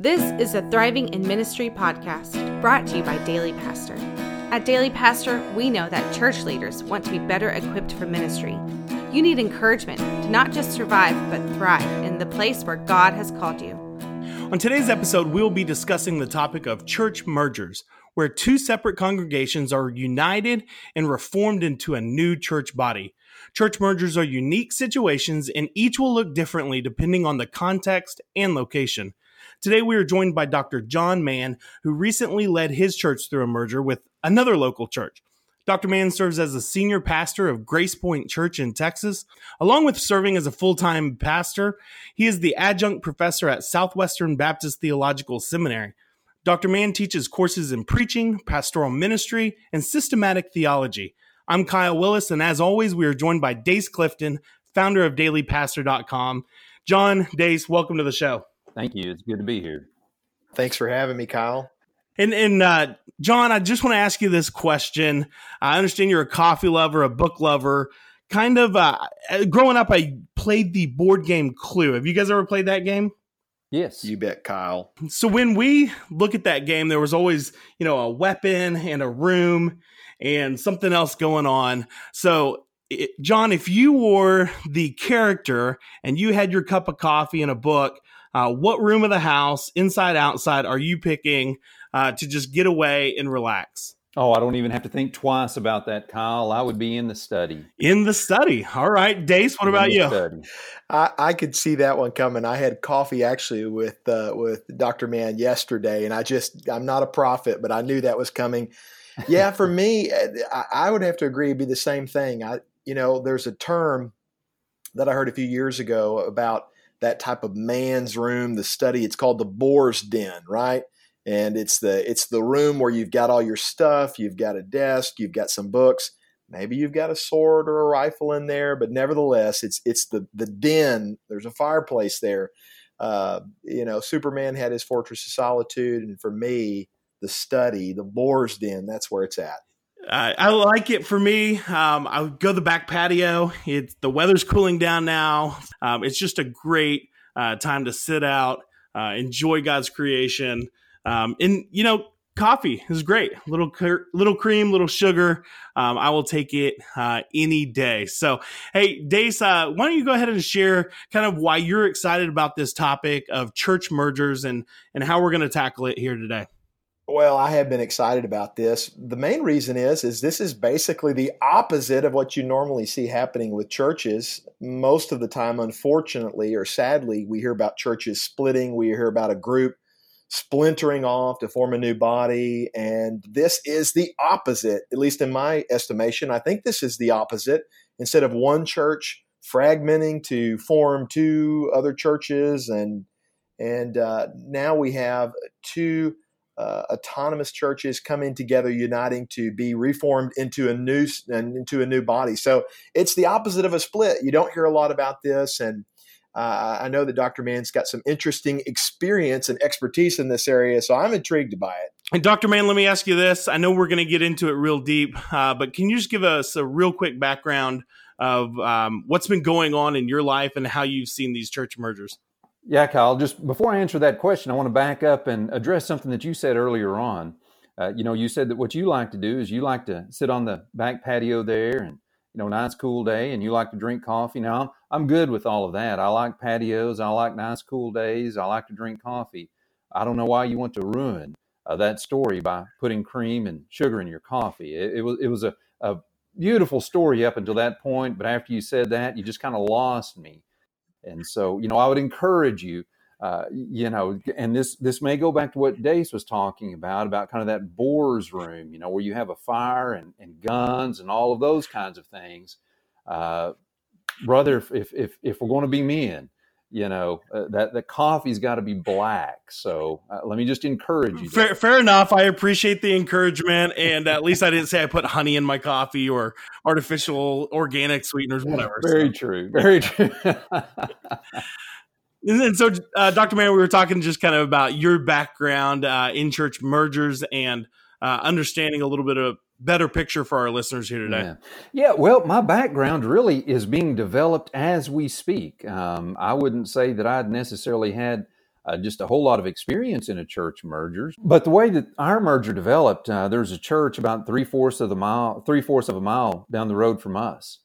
This is a Thriving in Ministry podcast brought to you by Daily Pastor. At Daily Pastor, we know that church leaders want to be better equipped for ministry. You need encouragement to not just survive, but thrive in the place where God has called you. On today's episode, we'll be discussing the topic of church mergers, where two separate congregations are united and reformed into a new church body. Church mergers are unique situations, and each will look differently depending on the context and location. Today, we are joined by Dr. John Mann, who recently led his church through a merger with another local church. Dr. Mann serves as a senior pastor of Grace Point Church in Texas. Along with serving as a full time pastor, he is the adjunct professor at Southwestern Baptist Theological Seminary. Dr. Mann teaches courses in preaching, pastoral ministry, and systematic theology. I'm Kyle Willis, and as always, we are joined by Dace Clifton, founder of dailypastor.com. John, Dace, welcome to the show. Thank you. It's good to be here. Thanks for having me, Kyle. And and uh, John, I just want to ask you this question. I understand you're a coffee lover, a book lover. Kind of uh, growing up, I played the board game Clue. Have you guys ever played that game? Yes, you bet, Kyle. So when we look at that game, there was always you know a weapon and a room and something else going on. So it, John, if you were the character and you had your cup of coffee and a book, uh, what room of the house, inside, outside, are you picking uh, to just get away and relax? Oh, I don't even have to think twice about that, Kyle. I would be in the study. In the study. All right. Dace, what in about you? I, I, could see that one coming. I had coffee actually with uh, with Dr. Mann yesterday, and I just I'm not a prophet, but I knew that was coming. Yeah, for me, uh, I, I would have to agree. It'd be the same thing. I you know, there's a term that I heard a few years ago about that type of man's room, the study. It's called the boar's den, right? And it's the it's the room where you've got all your stuff, you've got a desk, you've got some books, maybe you've got a sword or a rifle in there, but nevertheless, it's it's the the den. There's a fireplace there. Uh, you know, Superman had his fortress of solitude, and for me, the study, the boar's den, that's where it's at. Uh, I like it for me. Um, I would go the back patio. It's the weather's cooling down now. Um, it's just a great uh, time to sit out, uh, enjoy God's creation, um, and you know, coffee is great. Little little cream, little sugar. Um, I will take it uh, any day. So, hey, Dace, uh, why don't you go ahead and share kind of why you're excited about this topic of church mergers and and how we're going to tackle it here today. Well, I have been excited about this. The main reason is is this is basically the opposite of what you normally see happening with churches. Most of the time, unfortunately or sadly, we hear about churches splitting. We hear about a group splintering off to form a new body, and this is the opposite. At least in my estimation, I think this is the opposite. Instead of one church fragmenting to form two other churches, and and uh, now we have two uh, autonomous churches coming together, uniting to be reformed into a new and into a new body. So it's the opposite of a split. You don't hear a lot about this, and uh, I know that Dr. Mann's got some interesting experience and expertise in this area, so I'm intrigued by it. And Dr. Mann, let me ask you this. I know we're going to get into it real deep, uh, but can you just give us a real quick background of um, what's been going on in your life and how you've seen these church mergers? Yeah, Kyle, just before I answer that question, I want to back up and address something that you said earlier on. Uh, you know, you said that what you like to do is you like to sit on the back patio there and, you know, nice cool day and you like to drink coffee. Now, I'm, good with all of that. I like patios. I like nice cool days. I like to drink coffee. I don't know why you want to ruin uh, that story by putting cream and sugar in your coffee. It, it was, it was a, a beautiful story up until that point, but after you said that, you just kind of lost me. And so, you know, I would encourage you, uh, you know, and this this may go back to what Dace was talking about about kind of that boar's room, you know, where you have a fire and, and guns and all of those kinds of things. Uh, brother, if if if we're going to be men, you know uh, that the coffee's got to be black so uh, let me just encourage you fair, fair, enough. I appreciate the encouragement and at least i didn't say i put honey in my coffee or artificial organic sweeteners whatever very so. true very true. And so uh, dr Mann, we were talking just kind of about your background uh, in church mergers and uh, understanding a little bit of better picture for our listeners here today. Yeah. yeah, well, my background really is being developed as we speak. Um, I wouldn't say that I'd necessarily had uh, just a whole lot of experience in a church mergers, But the way that our merger developed, uh, there's a church about three fourths of the mile, three fourths of a mile down the road from us.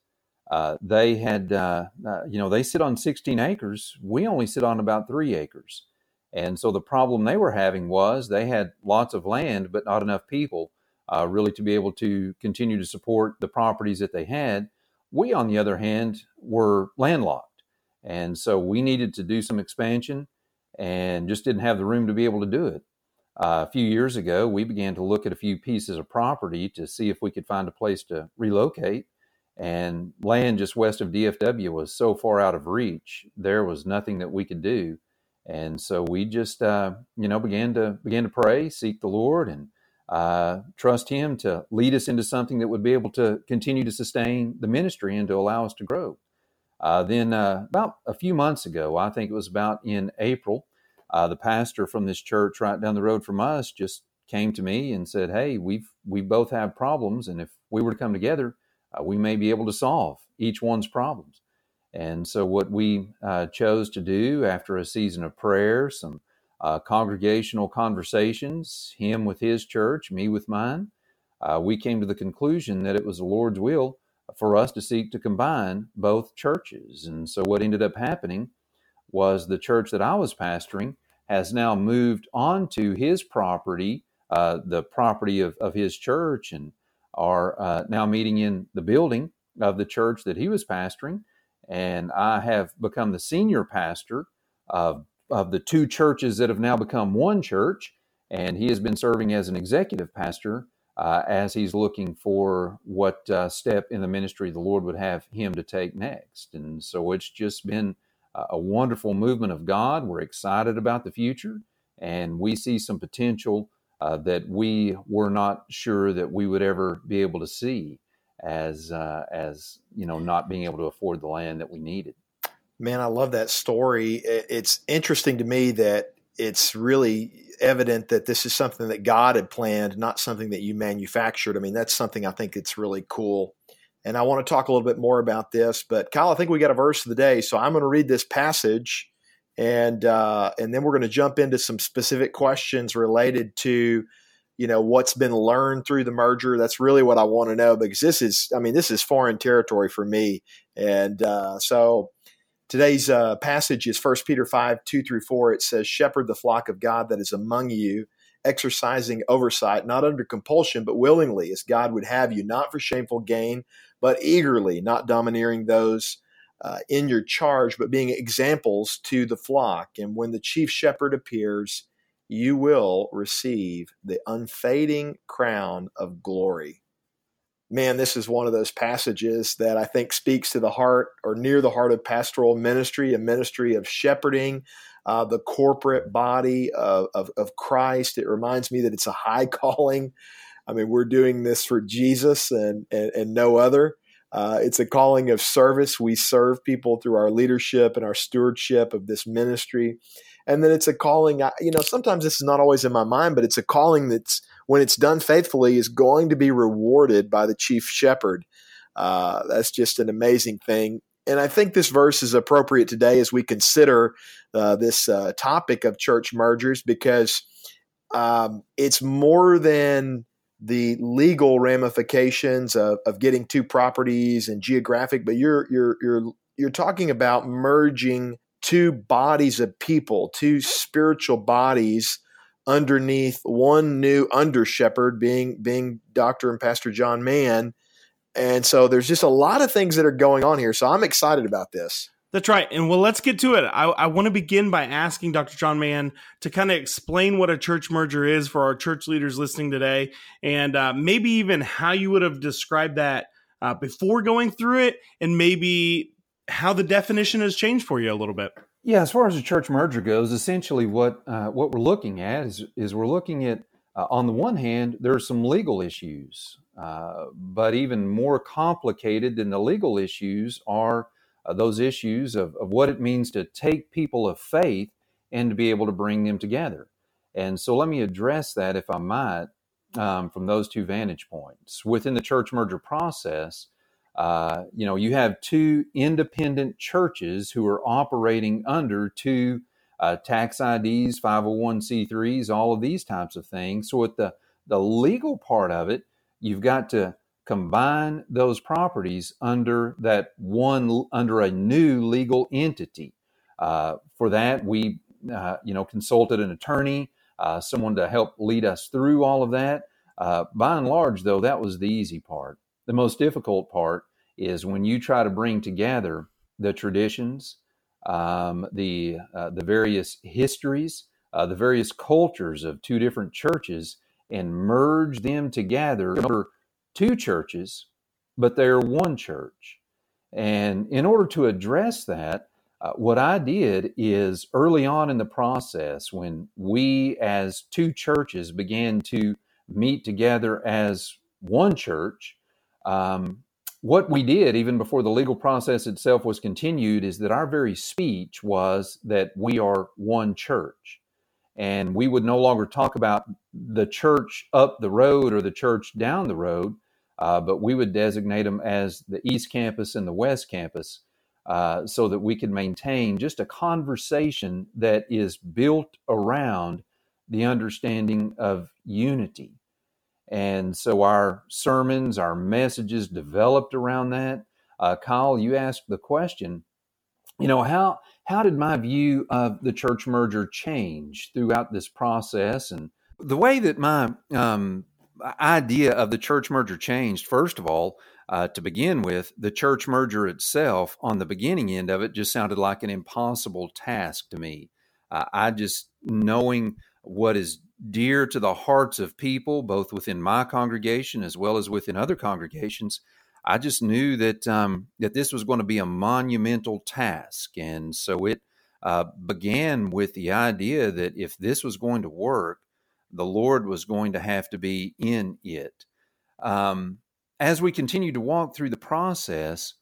Uh, they had, uh, uh, you know, they sit on 16 acres. We only sit on about three acres. And so the problem they were having was they had lots of land, but not enough people uh, really to be able to continue to support the properties that they had. We, on the other hand, were landlocked. And so we needed to do some expansion and just didn't have the room to be able to do it. Uh, a few years ago, we began to look at a few pieces of property to see if we could find a place to relocate. And land just west of DFW was so far out of reach, there was nothing that we could do. And so we just, uh, you know, began to began to pray, seek the Lord, and uh, trust Him to lead us into something that would be able to continue to sustain the ministry and to allow us to grow. Uh, then, uh, about a few months ago, I think it was about in April, uh, the pastor from this church right down the road from us just came to me and said, "Hey, we've we both have problems, and if we were to come together, uh, we may be able to solve each one's problems." And so, what we uh, chose to do after a season of prayer, some uh, congregational conversations, him with his church, me with mine, we came to the conclusion that it was the Lord's will for us to seek to combine both churches. And so what ended up happening was the church that I was pastoring has now moved onto his property, uh, the property of, of his church, and are uh, now meeting in the building of the church that he was pastoring. And I have become the senior pastor of, of the two churches that have now become one church. And he has been serving as an executive pastor uh, as he's looking for what uh, step in the ministry the Lord would have him to take next. And so it's just been a wonderful movement of God. We're excited about the future, and we see some potential uh, that we were not sure that we would ever be able to see as uh, as you know not being able to afford the land that we needed. Man, I love that story. It's interesting to me that it's really evident that this is something that God had planned, not something that you manufactured. I mean, that's something I think it's really cool. And I want to talk a little bit more about this, but Kyle, I think we got a verse of the day, so I'm going to read this passage, and uh, and then we're going to jump into some specific questions related to, you know, what's been learned through the merger. That's really what I want to know because this is, I mean, this is foreign territory for me, and uh, so Today's uh, passage is 1 Peter 5 2 through 4. It says, Shepherd the flock of God that is among you, exercising oversight, not under compulsion, but willingly, as God would have you, not for shameful gain, but eagerly, not domineering those uh, in your charge, but being examples to the flock. And when the chief shepherd appears, you will receive the unfading crown of glory man, this is one of those passages that I think speaks to the heart or near the heart of pastoral ministry, a ministry of shepherding, uh, the corporate body of, of, of, Christ. It reminds me that it's a high calling. I mean, we're doing this for Jesus and, and, and no other. Uh, it's a calling of service. We serve people through our leadership and our stewardship of this ministry. And then it's a calling, you know, sometimes this is not always in my mind, but it's a calling that's when it's done faithfully, is going to be rewarded by the chief shepherd. Uh, that's just an amazing thing. And I think this verse is appropriate today as we consider uh, this uh, topic of church mergers because um, it's more than the legal ramifications of, of getting two properties and geographic, but you're you're you're you're talking about merging two bodies of people, two spiritual bodies underneath one new under shepherd being being Dr. and Pastor John Mann. And so there's just a lot of things that are going on here. So I'm excited about this. That's right. And well, let's get to it. I, I want to begin by asking Dr. John Mann to kind of explain what a church merger is for our church leaders listening today, and uh, maybe even how you would have described that uh, before going through it, and maybe how the definition has changed for you a little bit. Yeah, as far as the church merger goes, essentially what uh, what we're looking at is is we're looking at uh, on the one hand there are some legal issues, uh, but even more complicated than the legal issues are uh, those issues of, of what it means to take people of faith and to be able to bring them together. And so let me address that, if I might, um, from those two vantage points. Within the church merger process, uh, you know, you have two independent churches who are operating under two uh, tax IDs, 501c3s, all of these types of things. So, at the, the legal part of it, you've got to combine those properties under that one under a new legal entity. Uh, for that, we uh, you know consulted an attorney, uh, someone to help lead us through all of that. Uh, by and large, though, that was the easy part. The most difficult part is when you try to bring together the traditions, um, the uh, the various histories, uh, the various cultures of two different churches, and merge them together under two churches, but they're one church. And in order to address that, uh, what I did is early on in the process, when we as two churches began to meet together as one church, um, what we did, even before the legal process itself was continued, is that our very speech was that we are one church. And we would no longer talk about the church up the road or the church down the road, uh, but we would designate them as the East Campus and the West Campus uh, so that we could maintain just a conversation that is built around the understanding of unity. And so our sermons, our messages developed around that. Uh, Kyle, you asked the question, you know, how how did my view of the church merger change throughout this process? And the way that my um, idea of the church merger changed, first of all, uh, to begin with, the church merger itself, on the beginning end of it, just sounded like an impossible task to me. Uh, I just knowing what is dear to the hearts of people, both within my congregation as well as within other congregations. I just knew that um, that this was going to be a monumental task, and so it uh, began with the idea that if this was going to work, the Lord was going to have to be in it. Um, as we continued to walk through the process,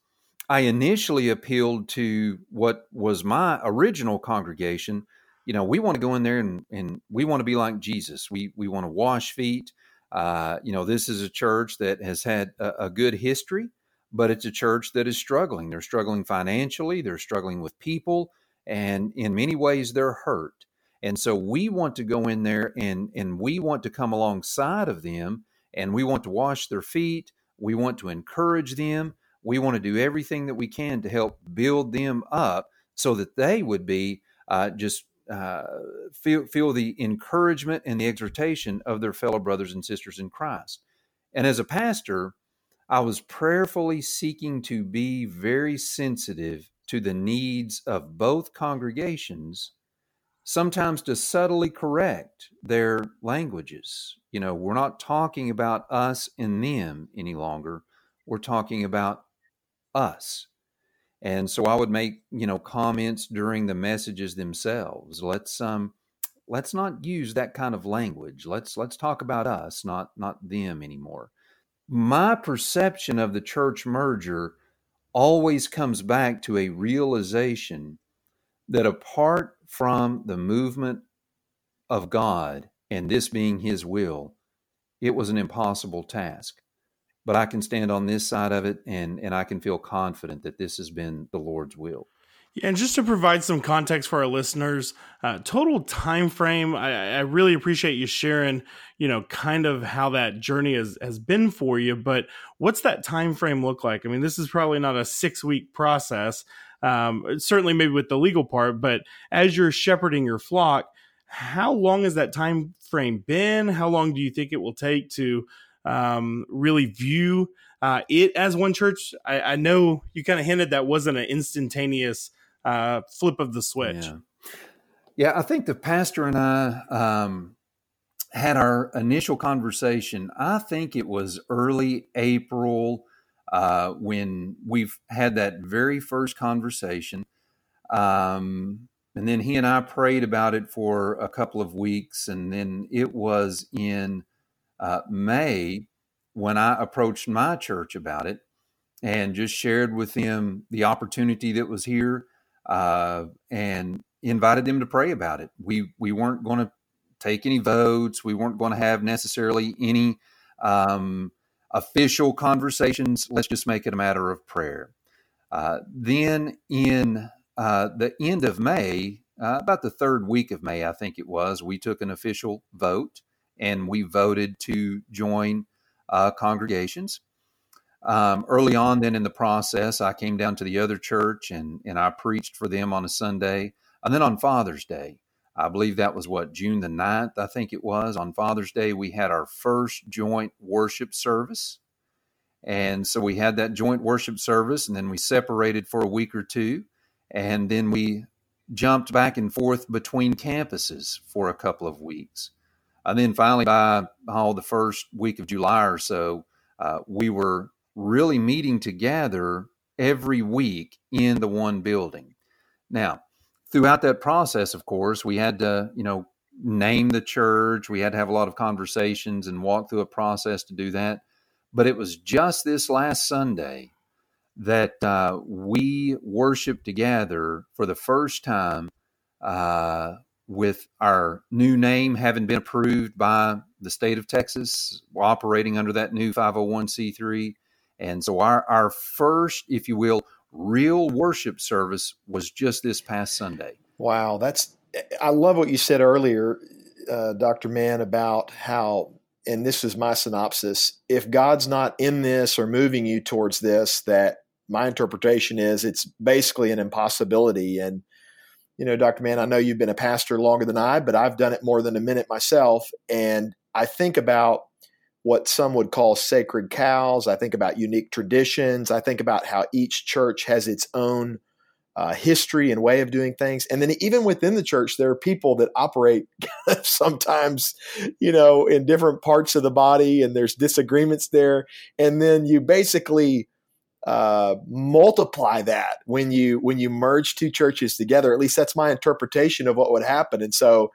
I initially appealed to what was my original congregation, you know, we want to go in there and, and we want to be like Jesus. We we want to wash feet. Uh, you know, this is a church that has had a, a, good history, but it's a church that is struggling. They're struggling financially. They're struggling with people, and in many ways, they're hurt. And so we want to go in there and and we want to come alongside of them, and we want to wash their feet. We want to encourage them. We want to do everything that we can to help build them up so that they would be uh, just uh, feel feel the encouragement and the exhortation of their fellow brothers and sisters in Christ. And as a pastor, I was prayerfully seeking to be very sensitive to the needs of both congregations, sometimes to subtly correct their languages. You know, we're not talking about us and them any longer. We're talking about us and so I would make you know comments during the messages themselves. Let's um let's not use that kind of language. Let's let's talk about us, not not them anymore. My perception of the church merger always comes back to a realization that apart from the movement of God and this being his will, it was an impossible task but I can stand on this side of it and and I can feel confident that this has been the Lord's will. Yeah, and just to provide some context for our listeners, uh, total time frame. I, I, really appreciate you sharing, you know, kind of how that journey has has been for you. But what's that time frame look like? I mean, this is probably not a six week process. Um, certainly, maybe with the legal part, but as you're shepherding your flock, how long has that time frame been? How long do you think it will take to um, really view uh, it as one church. I, I know you kind of hinted that wasn't an instantaneous uh, flip of the switch. Yeah. yeah, I think the pastor and I um, had our initial conversation. I think it was early April uh, when we've had that very first conversation. Um, and then he and I prayed about it for a couple of weeks. And then it was in uh, May when I approached my church about it and just shared with them the opportunity that was here uh, and invited them to pray about it. We we weren't going to take any votes. We weren't going to have necessarily any um, official conversations. Let's just make it a matter of prayer. Uh, then in uh, the end of May, uh, about the third week of May, I think it was, we took an official vote and we voted to join uh, congregations. Um, early on, then in the process, I came down to the other church and, and I preached for them on a Sunday. And then on Father's Day, I believe that was what, June the 9th, I think it was. On Father's Day, we had our first joint worship service. And so we had that joint worship service, and then we separated for a week or two. And then we jumped back and forth between campuses for a couple of weeks. And then finally, by oh, the first week of July or so, uh, we were really meeting together every week in the one building. Now, throughout that process, of course, we had to, you know, name the church. We had to have a lot of conversations and walk through a process to do that. But it was just this last Sunday that uh, we worshiped together for the first time uh, with our new name having been approved by the state of Texas, operating under that new 501c3. And so our, our first, if you will, real worship service was just this past Sunday. Wow, that's I love what you said earlier, uh, Dr. Mann, about how, and this is my synopsis. If God's not in this or moving you towards this, that my interpretation is it's basically an impossibility. And you know, Dr. Mann, I know you've been a pastor longer than I, but I've done it more than a minute myself, and I think about what some would call sacred cows. I think about unique traditions. I think about how each church has its own uh, history and way of doing things. And then even within the church, there are people that operate sometimes, you know, in different parts of the body, and there's disagreements there. And then you basically uh, multiply that when you when you merge two churches together. At least that's my interpretation of what would happen. And so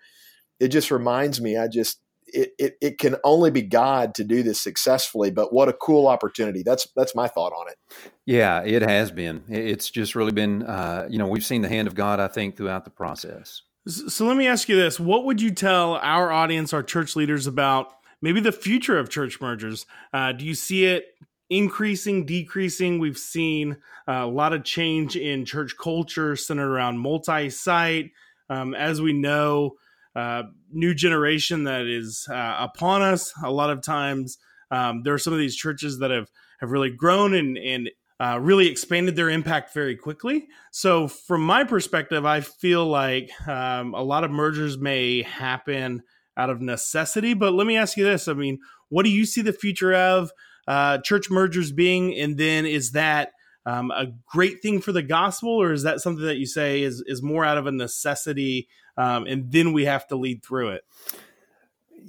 it just reminds me. I just it, it, it can only be God to do this successfully, but what a cool opportunity. That's, that's my thought on it. Yeah, it has been. It's just really been, uh, you know, we've seen the hand of God, I think, throughout the process. So let me ask you this. What would you tell our audience, our church leaders about maybe the future of church mergers? Uh, do you see it increasing, decreasing? We've seen uh, a lot of change in church culture centered around multi site. Um, as we know, uh, new generation that is uh, upon us. A lot of times, um, there are some of these churches that have have really grown and and uh, really expanded their impact very quickly. So, from my perspective, I feel like um, a lot of mergers may happen out of necessity. But let me ask you this: I mean, what do you see the future of uh, church mergers being? And then, is that um, a great thing for the gospel, or is that something that you say is is more out of a necessity, um, and then we have to lead through it?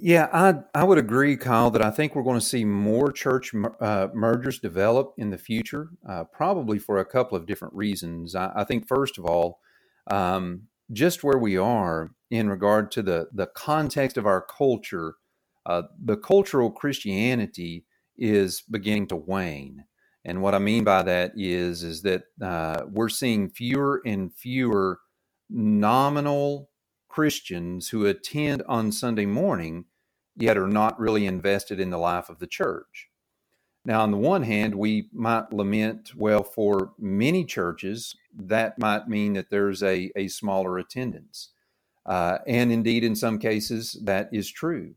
Yeah, I I would agree, Kyle, that I think we're going to see more church uh, mergers develop in the future, uh, probably for a couple of different reasons. I, I think first of all, um, just where we are in regard to the the context of our culture, uh, the cultural Christianity is beginning to wane. And what I mean by that is is that uh, we're seeing fewer and fewer nominal Christians who attend on Sunday morning, yet are not really invested in the life of the church. Now, on the one hand, we might lament, well, for many churches, that might mean that there's a, a smaller attendance. Uh, and indeed, in some cases, that is true.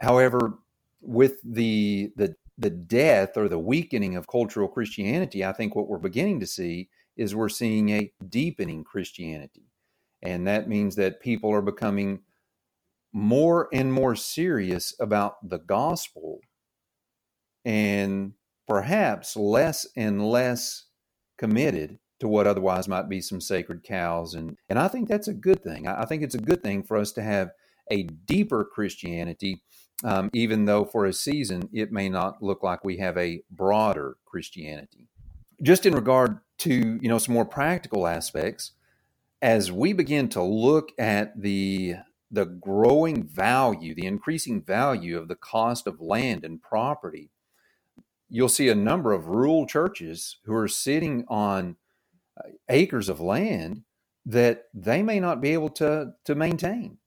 However, with the, the the death or the weakening of cultural Christianity, I think what we're beginning to see is we're seeing a deepening Christianity. And that means that people are becoming more and more serious about the gospel and perhaps less and less committed to what otherwise might be some sacred cows. And, and I think that's a good thing. I think it's a good thing for us to have a deeper Christianity um, even though for a season it may not look like we have a broader Christianity. Just in regard to you know some more practical aspects, as we begin to look at the the growing value, the increasing value of the cost of land and property, you'll see a number of rural churches who are sitting on uh, acres of land that they may not be able to to maintain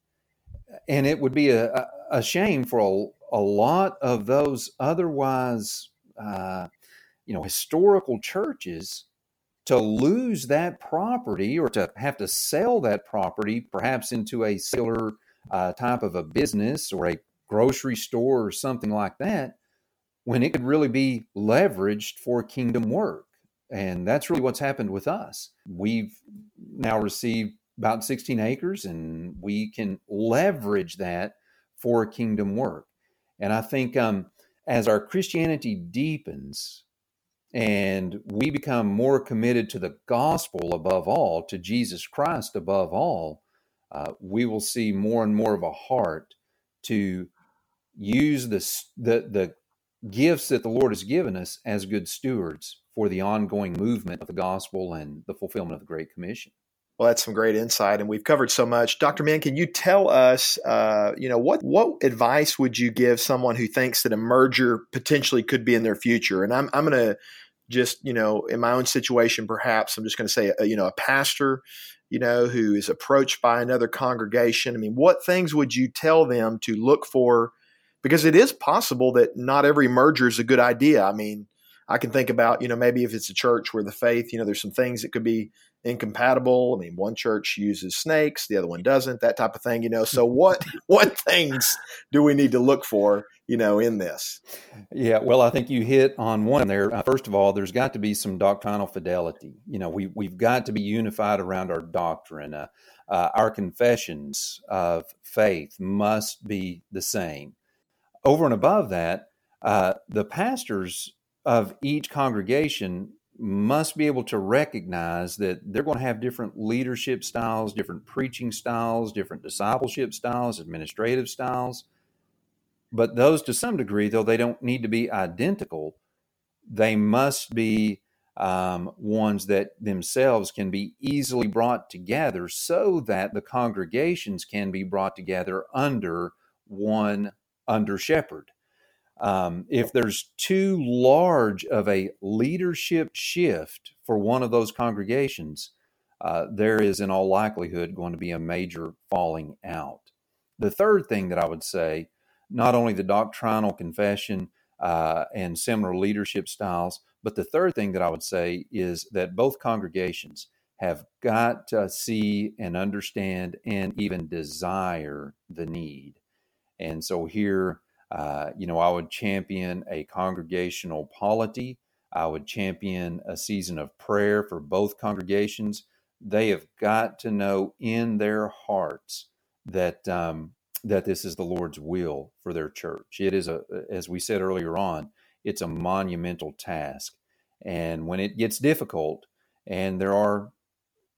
and it would be a, a shame for a, a lot of those otherwise, uh, you know, historical churches to lose that property or to have to sell that property, perhaps into a similar uh, type of a business or a grocery store or something like that, when it could really be leveraged for kingdom work. And that's really what's happened with us. We've now received about 16 acres and we can leverage that for kingdom work. And I think um, as our Christianity deepens and we become more committed to the gospel above all, to Jesus Christ above all, uh, we will see more and more of a heart to use the, the, the gifts that the Lord has given us as good stewards for the ongoing movement of the gospel and the fulfillment of the Great Commission. Well, that's some great insight, and we've covered so much. Dr. Mann, can you tell us, uh, you know, what what advice would you give someone who thinks that a merger potentially could be in their future? And I'm I'm going to just, you know, in my own situation, perhaps I'm just going to say, uh, you know, a pastor, you know, who is approached by another congregation. I mean, what things would you tell them to look for? Because it is possible that not every merger is a good idea. I mean, I can think about, you know, maybe if it's a church where the faith, you know, there's some things that could be incompatible. I mean, one church uses snakes, the other one doesn't, that type of thing, you know. So what what things do we need to look for, you know, in this? Yeah, well, I think you hit on one there. Uh, first of all, there's got to be some doctrinal fidelity. You know, we we've got to be unified around our doctrine. Uh, uh, our confessions of faith must be the same. Over and above that, uh, the pastors of each congregation must be able to recognize that they're going to have different leadership styles, different preaching styles, different discipleship styles, administrative styles. But those, to some degree, though they don't need to be identical, they must be um, ones that themselves can be easily brought together so that the congregations can be brought together under one under shepherd. Um, if there's too large of a leadership shift for one of those congregations, uh, there is in all likelihood going to be a major falling out. The third thing that I would say, not only the doctrinal confession uh, and similar leadership styles, but the third thing that I would say is that both congregations have got to see and understand and even desire the need. And so here, uh, you know, I would champion a congregational polity. I would champion a season of prayer for both congregations. They have got to know in their hearts that um, that this is the Lord's will for their church. It is a, as we said earlier on, it's a monumental task. And when it gets difficult, and there are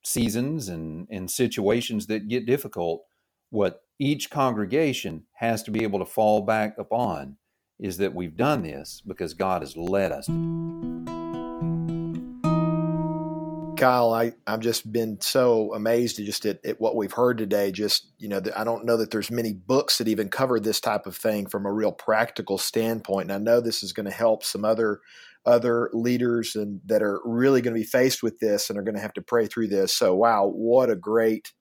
seasons and, and situations that get difficult, what each congregation has to be able to fall back upon is that we've done this because God has led us. Kyle, I, I've just been so amazed just at, at what we've heard today. Just, you know, I don't know that there's many books that even cover this type of thing from a real practical standpoint. And I know this is going to help some other other leaders and that are really going to be faced with this and are going to have to pray through this. So, wow, what a great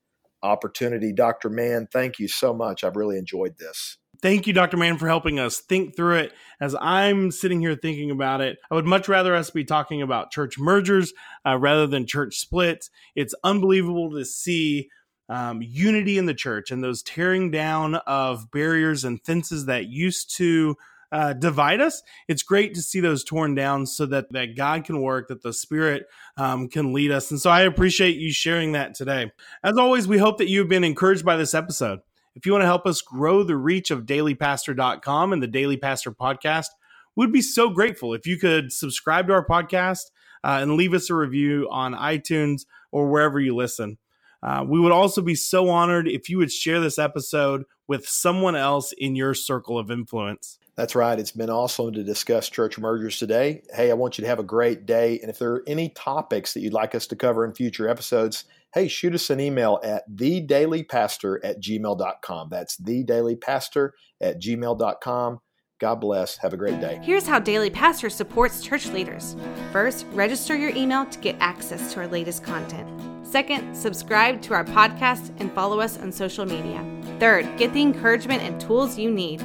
opportunity. Dr. Mann, thank you so much. I've really enjoyed this. Thank you, Dr. Mann, for helping us think through it. As I'm sitting here thinking about it, I would much rather us be talking about church mergers uh, rather than church splits. It's unbelievable to see um, unity in the church and those tearing down of barriers and fences that used to uh, divide us. It's great to see those torn down so that that God can work, that the Spirit um, can lead us. And so I appreciate you sharing that today. As always, we hope that you've been encouraged by this episode. If you want to help us grow the reach of dailypastor.com and the Daily Pastor podcast, we'd be so grateful if you could subscribe to our podcast uh, and leave us a review on iTunes or wherever you listen. Uh, we would also be so honored if you would share this episode with someone else in your circle of influence. That's right. It's been awesome to discuss church mergers today. Hey, I want you to have a great day. And if there are any topics that you'd like us to cover in future episodes, hey, shoot us an email at thedailypastor at gmail.com. That's thedailypastor at gmail.com. God bless. Have a great day. Here's how Daily Pastor supports church leaders. First, register your email to get access to our latest content. Second, subscribe to our podcast and follow us on social media. Third, get the encouragement and tools you need.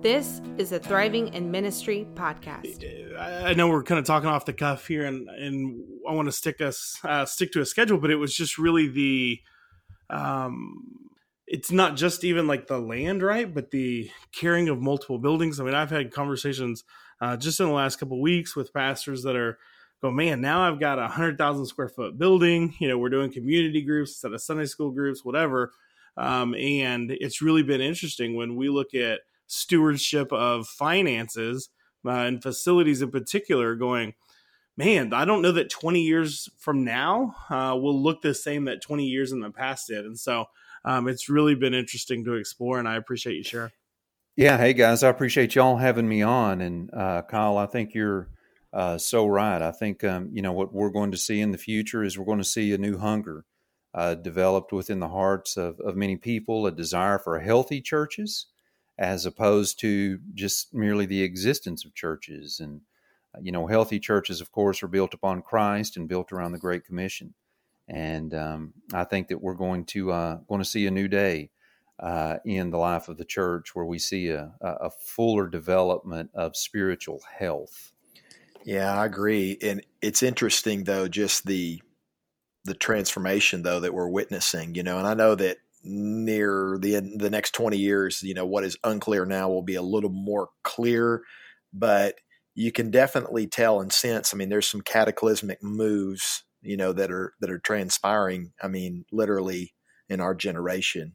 This is a Thriving in Ministry podcast. I know we're kind of talking off the cuff here, and and I want to stick us uh, stick to a schedule, but it was just really the um, it's not just even like the land right but the carrying of multiple buildings. I mean i've had conversations uh, just in the last couple weeks with pastors that are go man now i've got a hundred thousand square foot building you know we're doing community groups instead of sunday school groups whatever. Um, and it's really been interesting when we look at stewardship of finances uh, and facilities in particular going man i don't know that 20 years from now uh, will look the same that 20 years in the past did and so um, it's really been interesting to explore, and I appreciate you sharing. Yeah, hey guys, I appreciate y'all having me on. And uh, Kyle, I think you're uh, so right. I think um, you know what we're going to see in the future is we're going to see a new hunger uh, developed within the hearts of, of many people, a desire for healthy churches, as opposed to just merely the existence of churches. And uh, you know, healthy churches, of course, are built upon Christ and built around the Great Commission and um, I think that we're going to uh, going to see a new day uh, in the life of the church where we see a, a fuller development of spiritual health. Yeah, I agree, and it's interesting though, just the the transformation though that we're witnessing. You know, and I know that near the the next twenty years, you know, what is unclear now will be a little more clear, but you can definitely tell and sense. I mean, there's some cataclysmic moves you know that are that are transpiring i mean literally in our generation.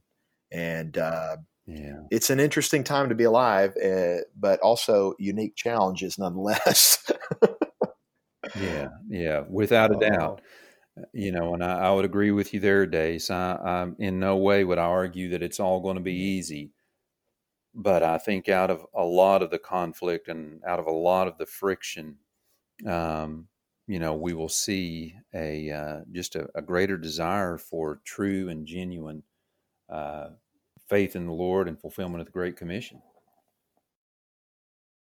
And uh, yeah. it's an interesting time to be alive uh, but also unique challenges nonetheless. Yeah yeah without a doubt you know and I, I, would agree with you there dace I, I in no way would i argue that it's all going to be easy but i think out of a lot of the conflict and out of a lot of the friction um, you know, we will see a uh, just a, a, greater desire for true and genuine uh, faith in the Lord and fulfillment of the Great Commission.